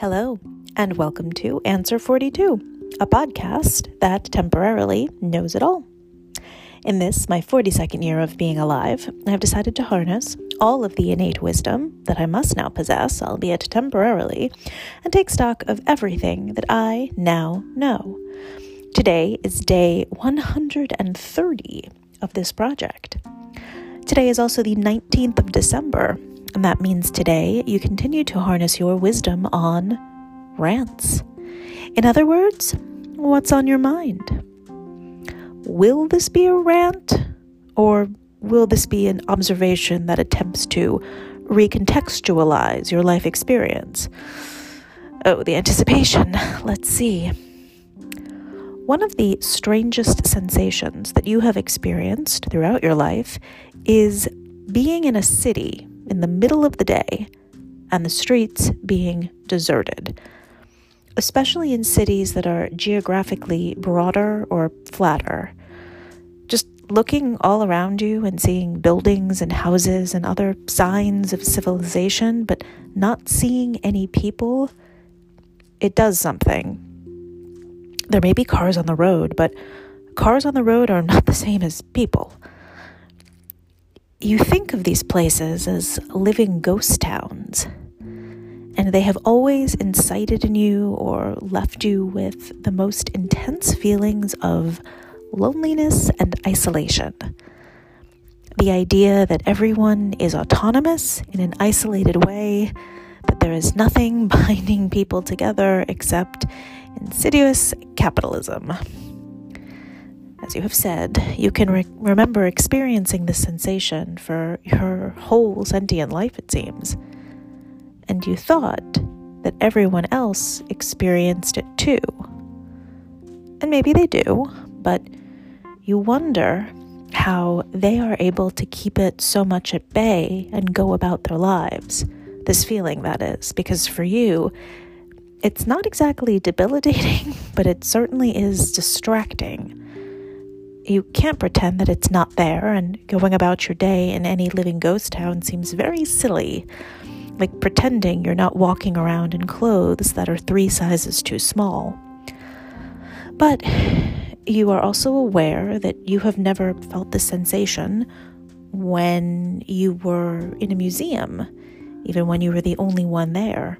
Hello, and welcome to Answer 42, a podcast that temporarily knows it all. In this, my 42nd year of being alive, I have decided to harness all of the innate wisdom that I must now possess, albeit temporarily, and take stock of everything that I now know. Today is day 130 of this project. Today is also the 19th of December, and that means today you continue to harness your wisdom on rants. In other words, what's on your mind? Will this be a rant? Or will this be an observation that attempts to recontextualize your life experience? Oh, the anticipation. Let's see. One of the strangest sensations that you have experienced throughout your life is being in a city in the middle of the day and the streets being deserted, especially in cities that are geographically broader or flatter. Just looking all around you and seeing buildings and houses and other signs of civilization, but not seeing any people, it does something. There may be cars on the road, but cars on the road are not the same as people you think of these places as living ghost towns, and they have always incited in you or left you with the most intense feelings of loneliness and isolation. The idea that everyone is autonomous in an isolated way, that there is nothing binding people together except insidious capitalism. As you have said, you can re- remember experiencing this sensation for your whole sentient life, it seems. And you thought that everyone else experienced it too. And maybe they do, but you wonder how they are able to keep it so much at bay and go about their lives. This feeling, that is, because for you, it's not exactly debilitating, but it certainly is distracting you can't pretend that it's not there, and going about your day in any living ghost town seems very silly. Like pretending you're not walking around in clothes that are three sizes too small. But you are also aware that you have never felt the sensation when you were in a museum, even when you were the only one there.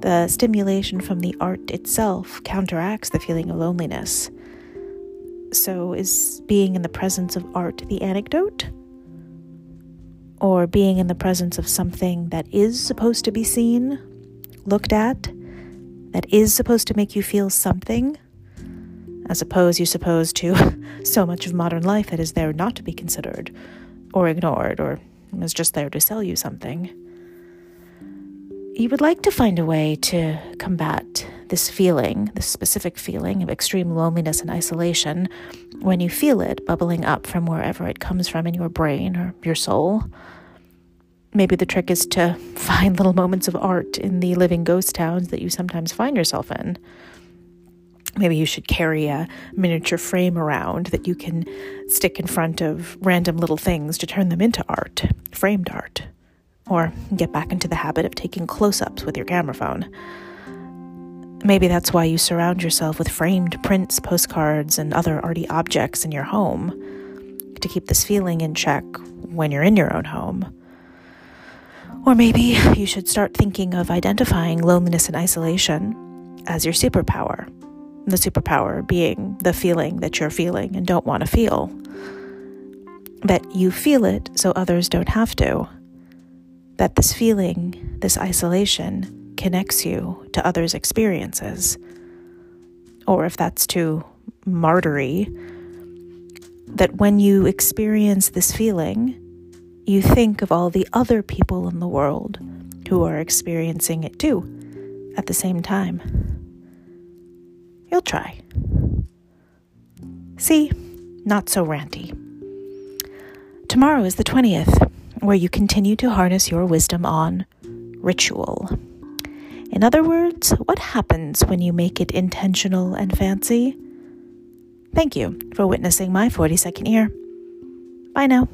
The stimulation from the art itself counteracts the feeling of loneliness. So, is being in the presence of art the anecdote? Or being in the presence of something that is supposed to be seen, looked at, that is supposed to make you feel something, as opposed, you suppose, to so much of modern life that is there not to be considered, or ignored, or is just there to sell you something? You would like to find a way to combat this feeling, this specific feeling of extreme loneliness and isolation, when you feel it bubbling up from wherever it comes from in your brain or your soul. Maybe the trick is to find little moments of art in the living ghost towns that you sometimes find yourself in. Maybe you should carry a miniature frame around that you can stick in front of random little things to turn them into art, framed art. Or get back into the habit of taking close ups with your camera phone. Maybe that's why you surround yourself with framed prints, postcards, and other arty objects in your home to keep this feeling in check when you're in your own home. Or maybe you should start thinking of identifying loneliness and isolation as your superpower. The superpower being the feeling that you're feeling and don't want to feel. That you feel it so others don't have to. That this feeling, this isolation, connects you to others' experiences. Or if that's too martyry, that when you experience this feeling, you think of all the other people in the world who are experiencing it too at the same time. You'll try. See, not so ranty. Tomorrow is the 20th, where you continue to harness your wisdom on ritual. In other words, what happens when you make it intentional and fancy? Thank you for witnessing my 42nd year. Bye now.